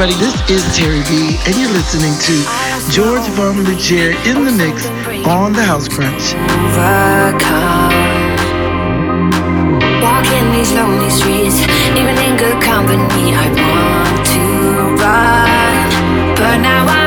everybody. This is Terri B, and you're listening to George Von Liger in the mix on the House Crunch. Walking these lonely streets, even in good company, I want to run, but now I.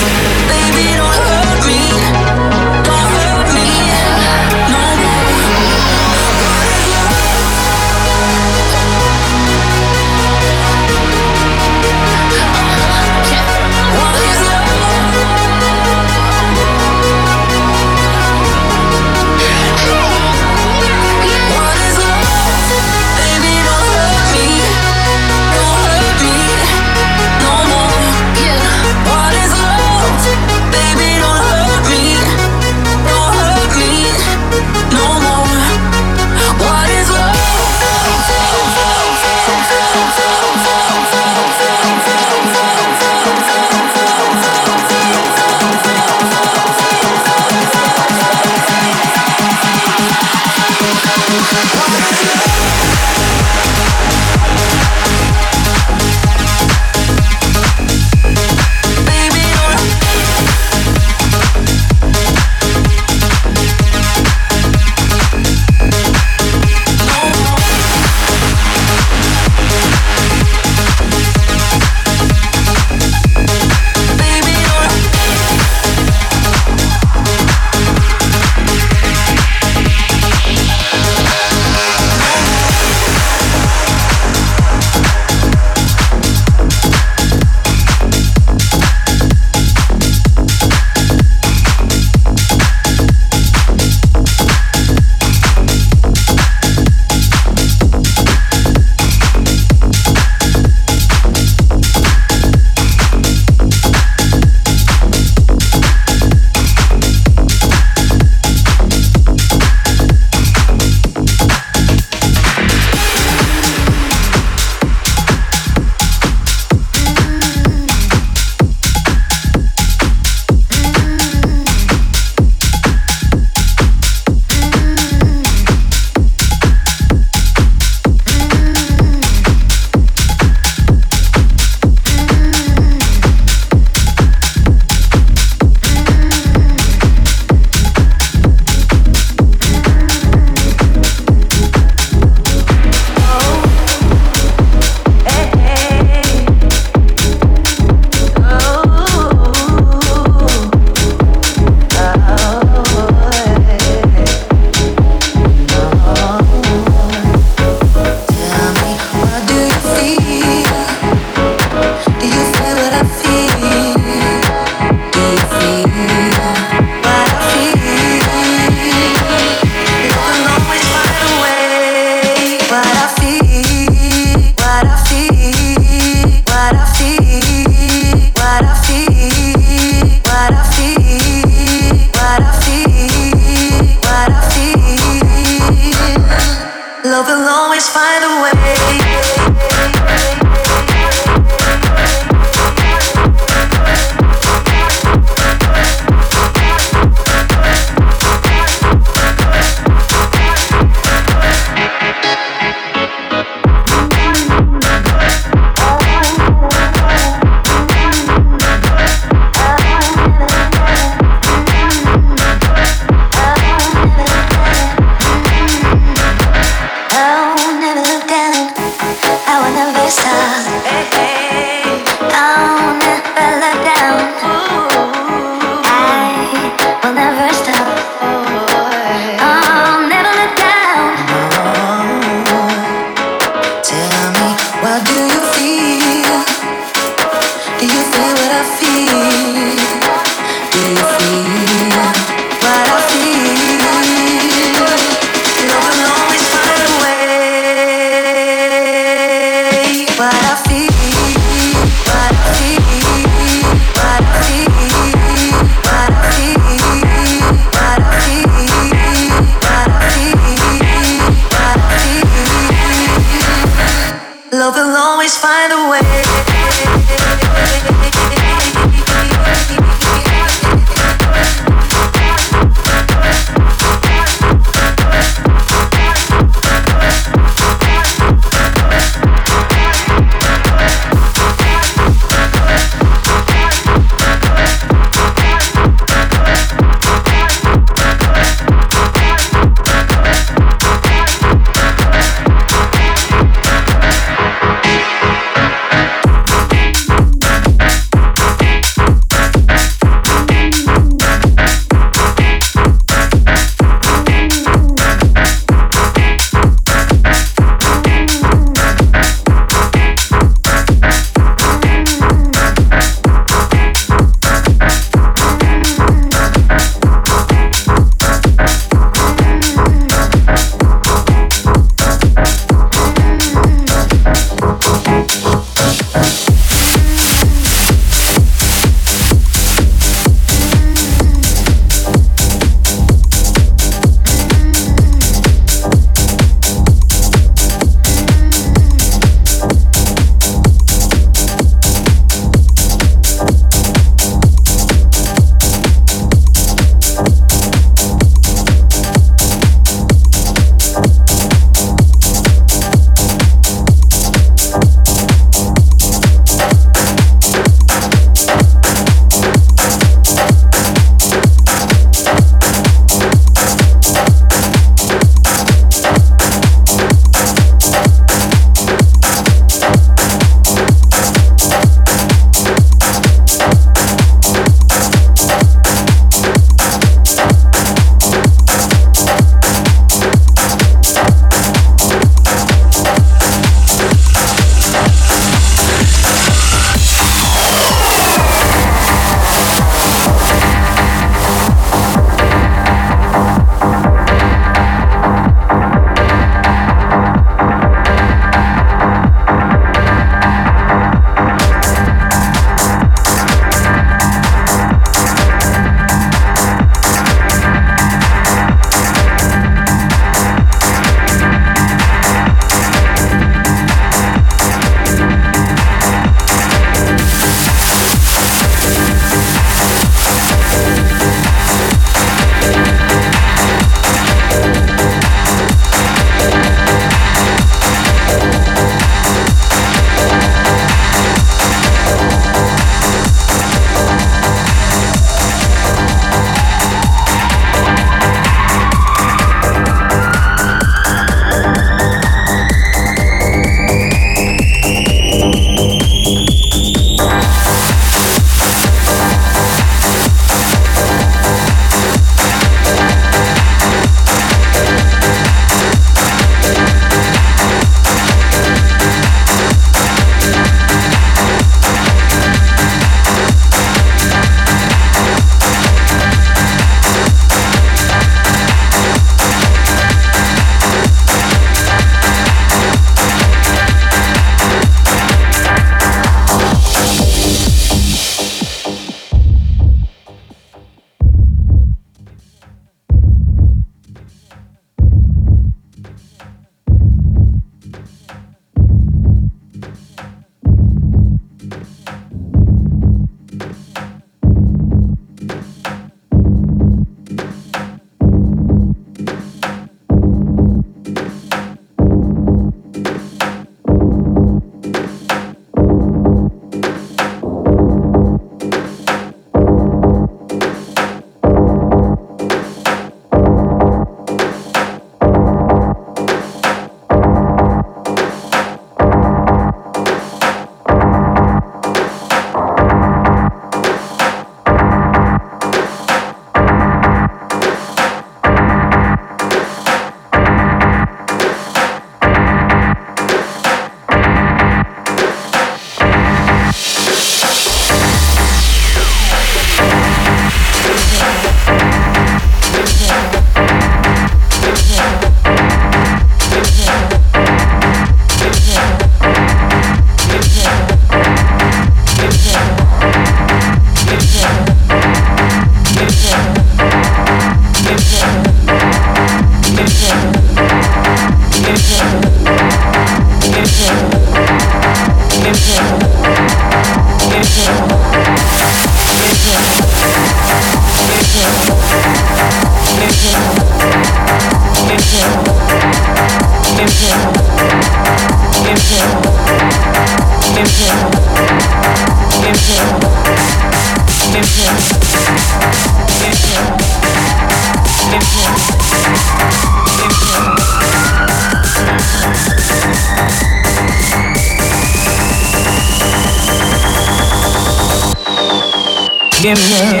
Give me.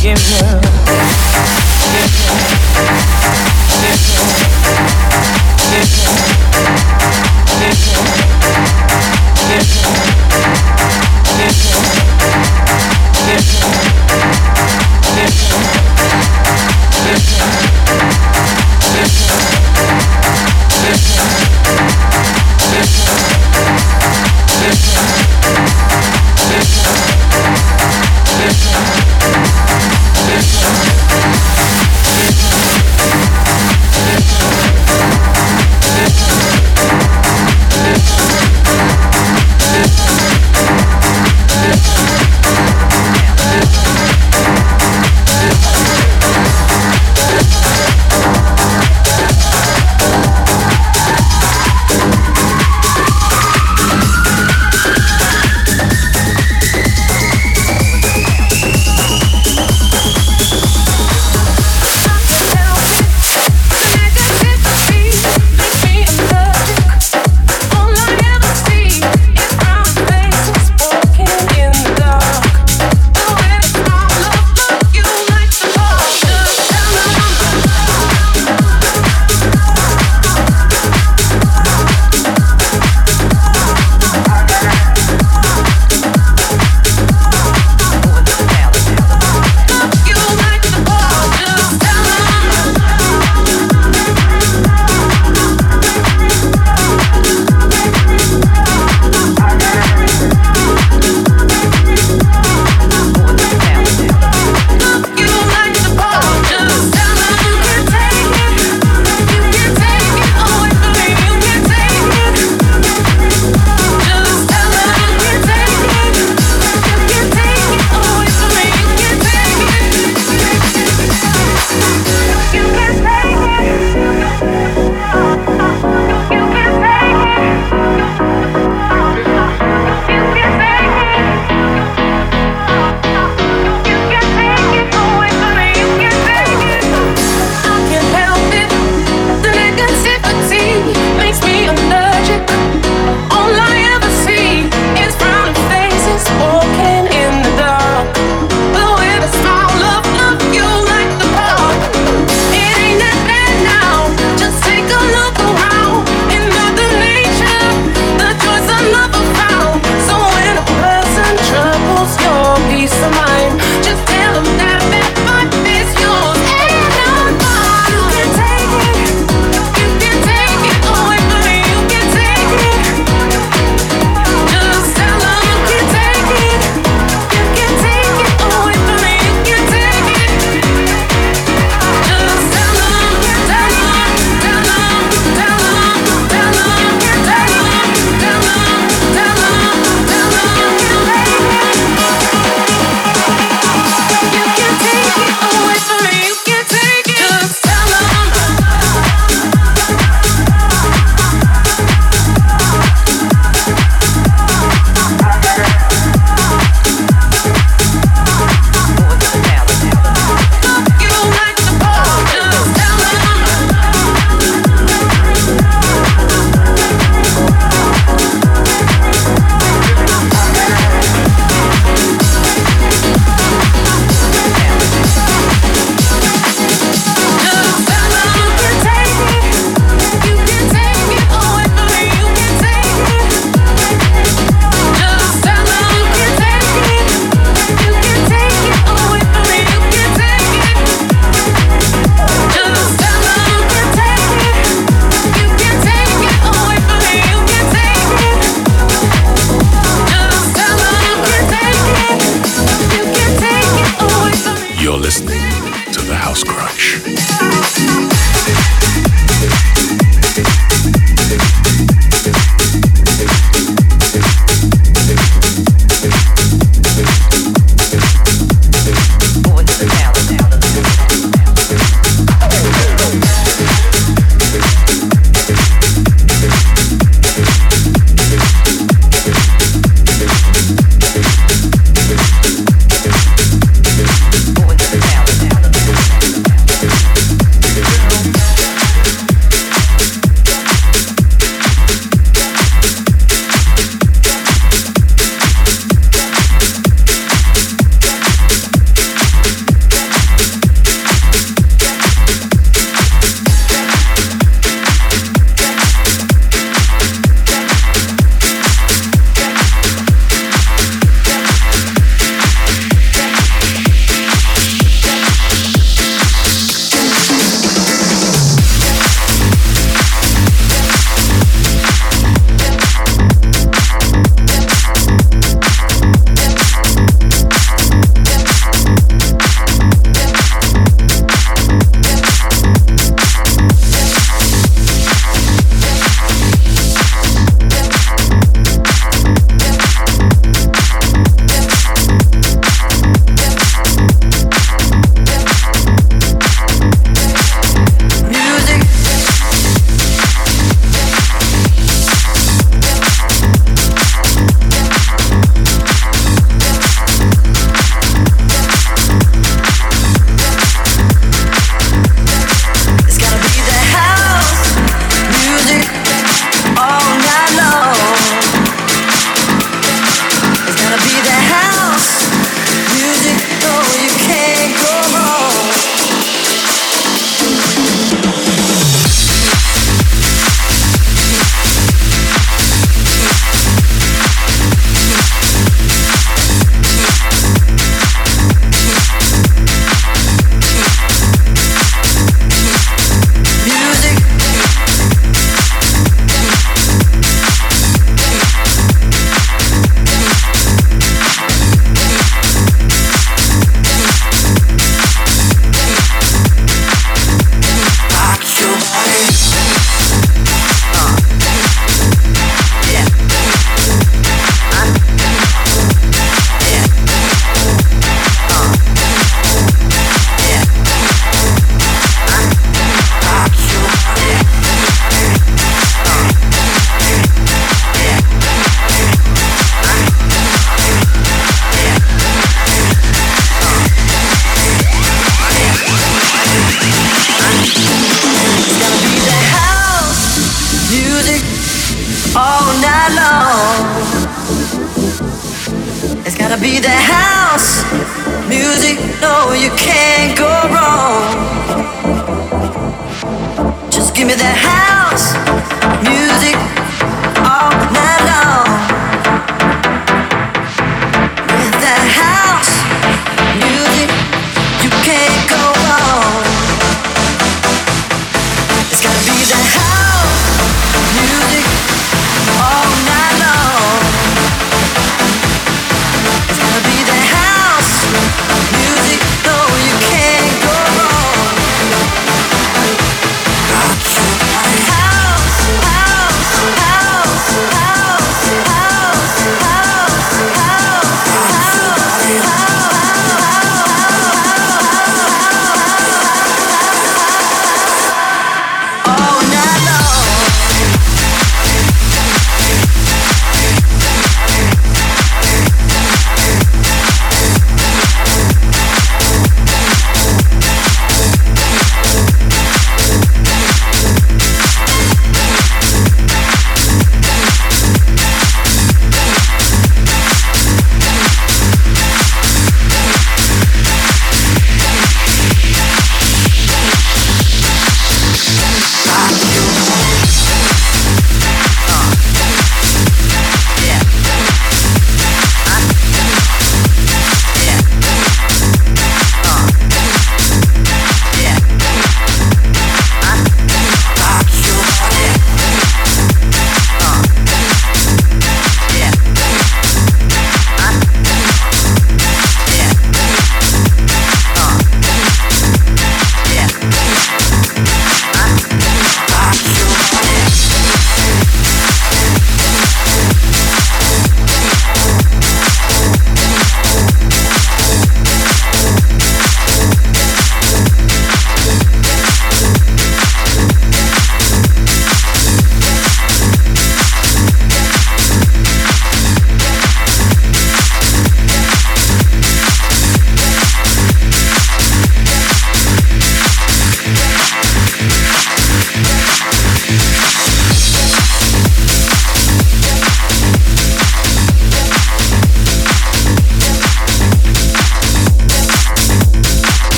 Give me. Give me.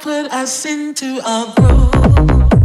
put us into a groove.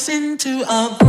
Us into a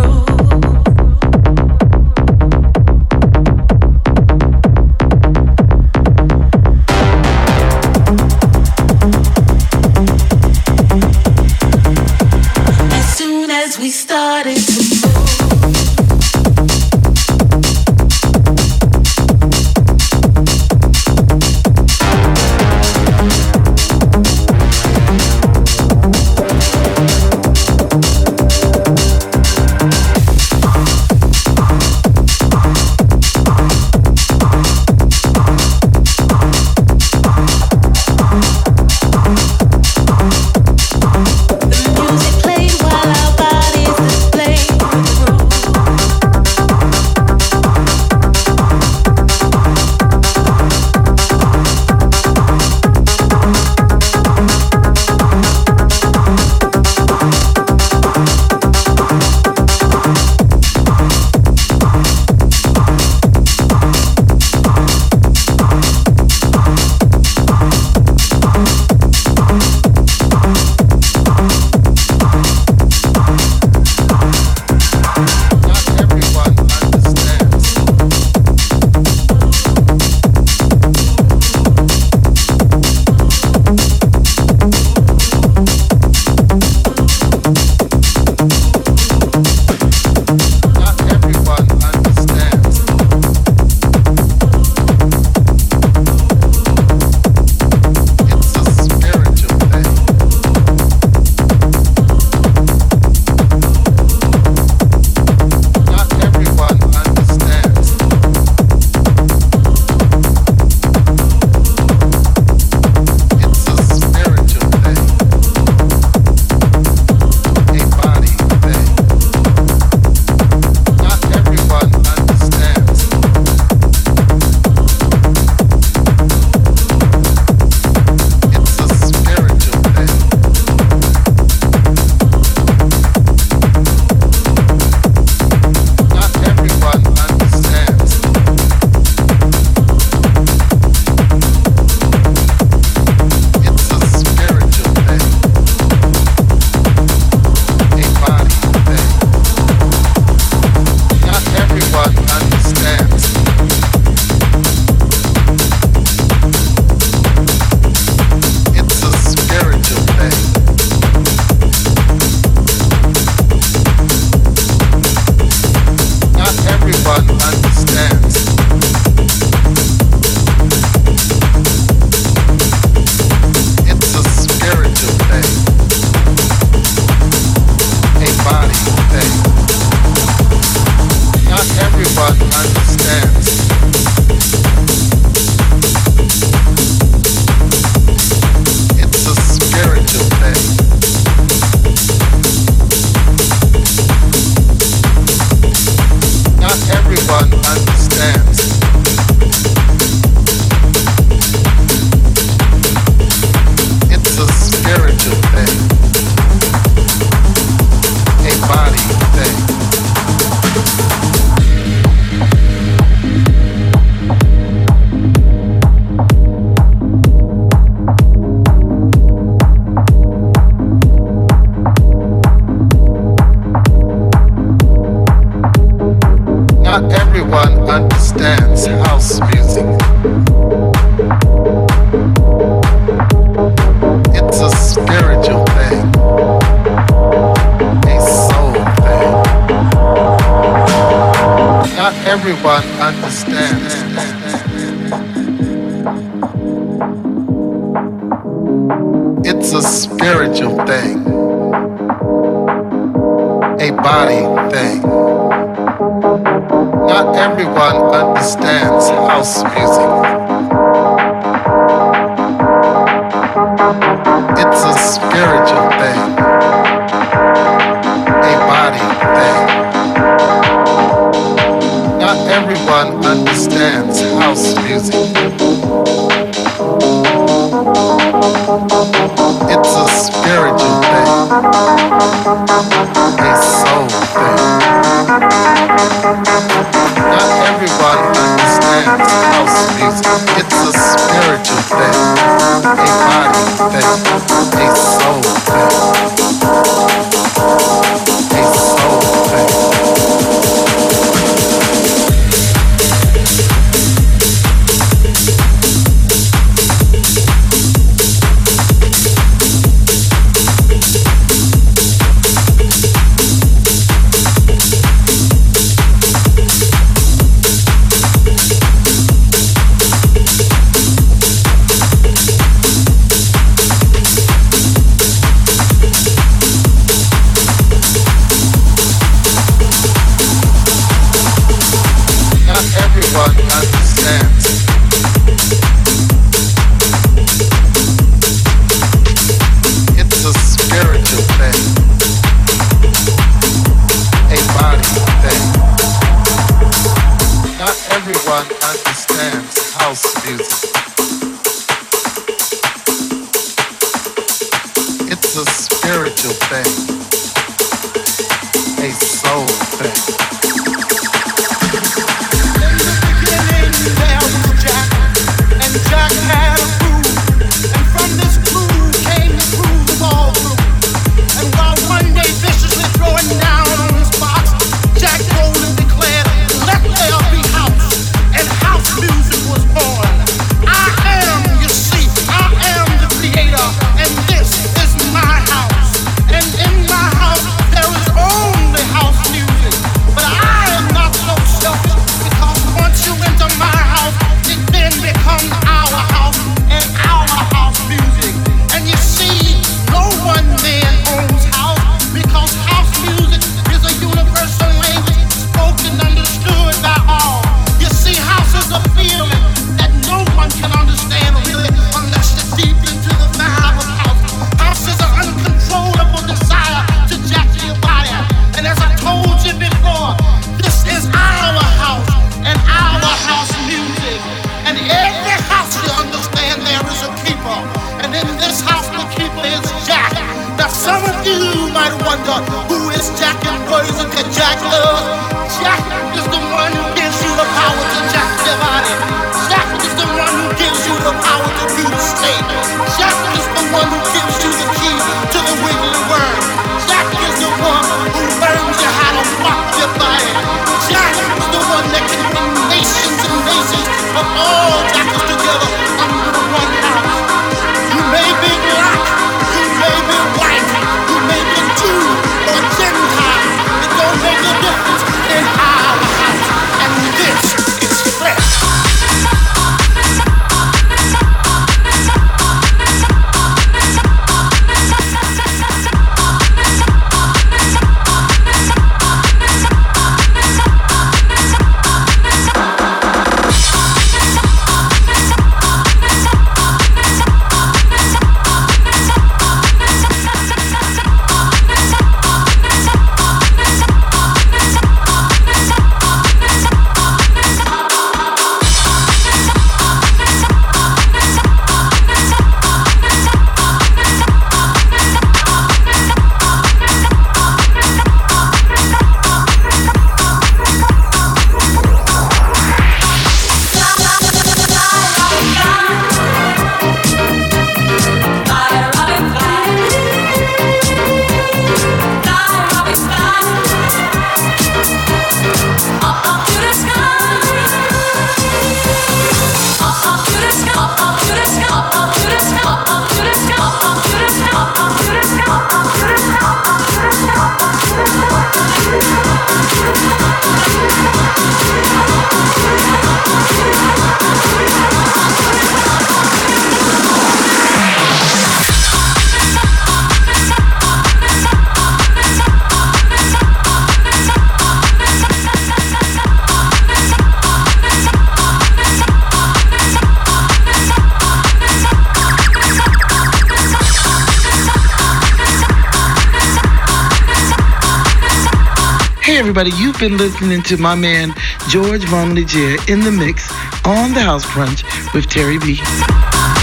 everybody, you've been listening to my man George Liger in the mix on the House Brunch with Terri B.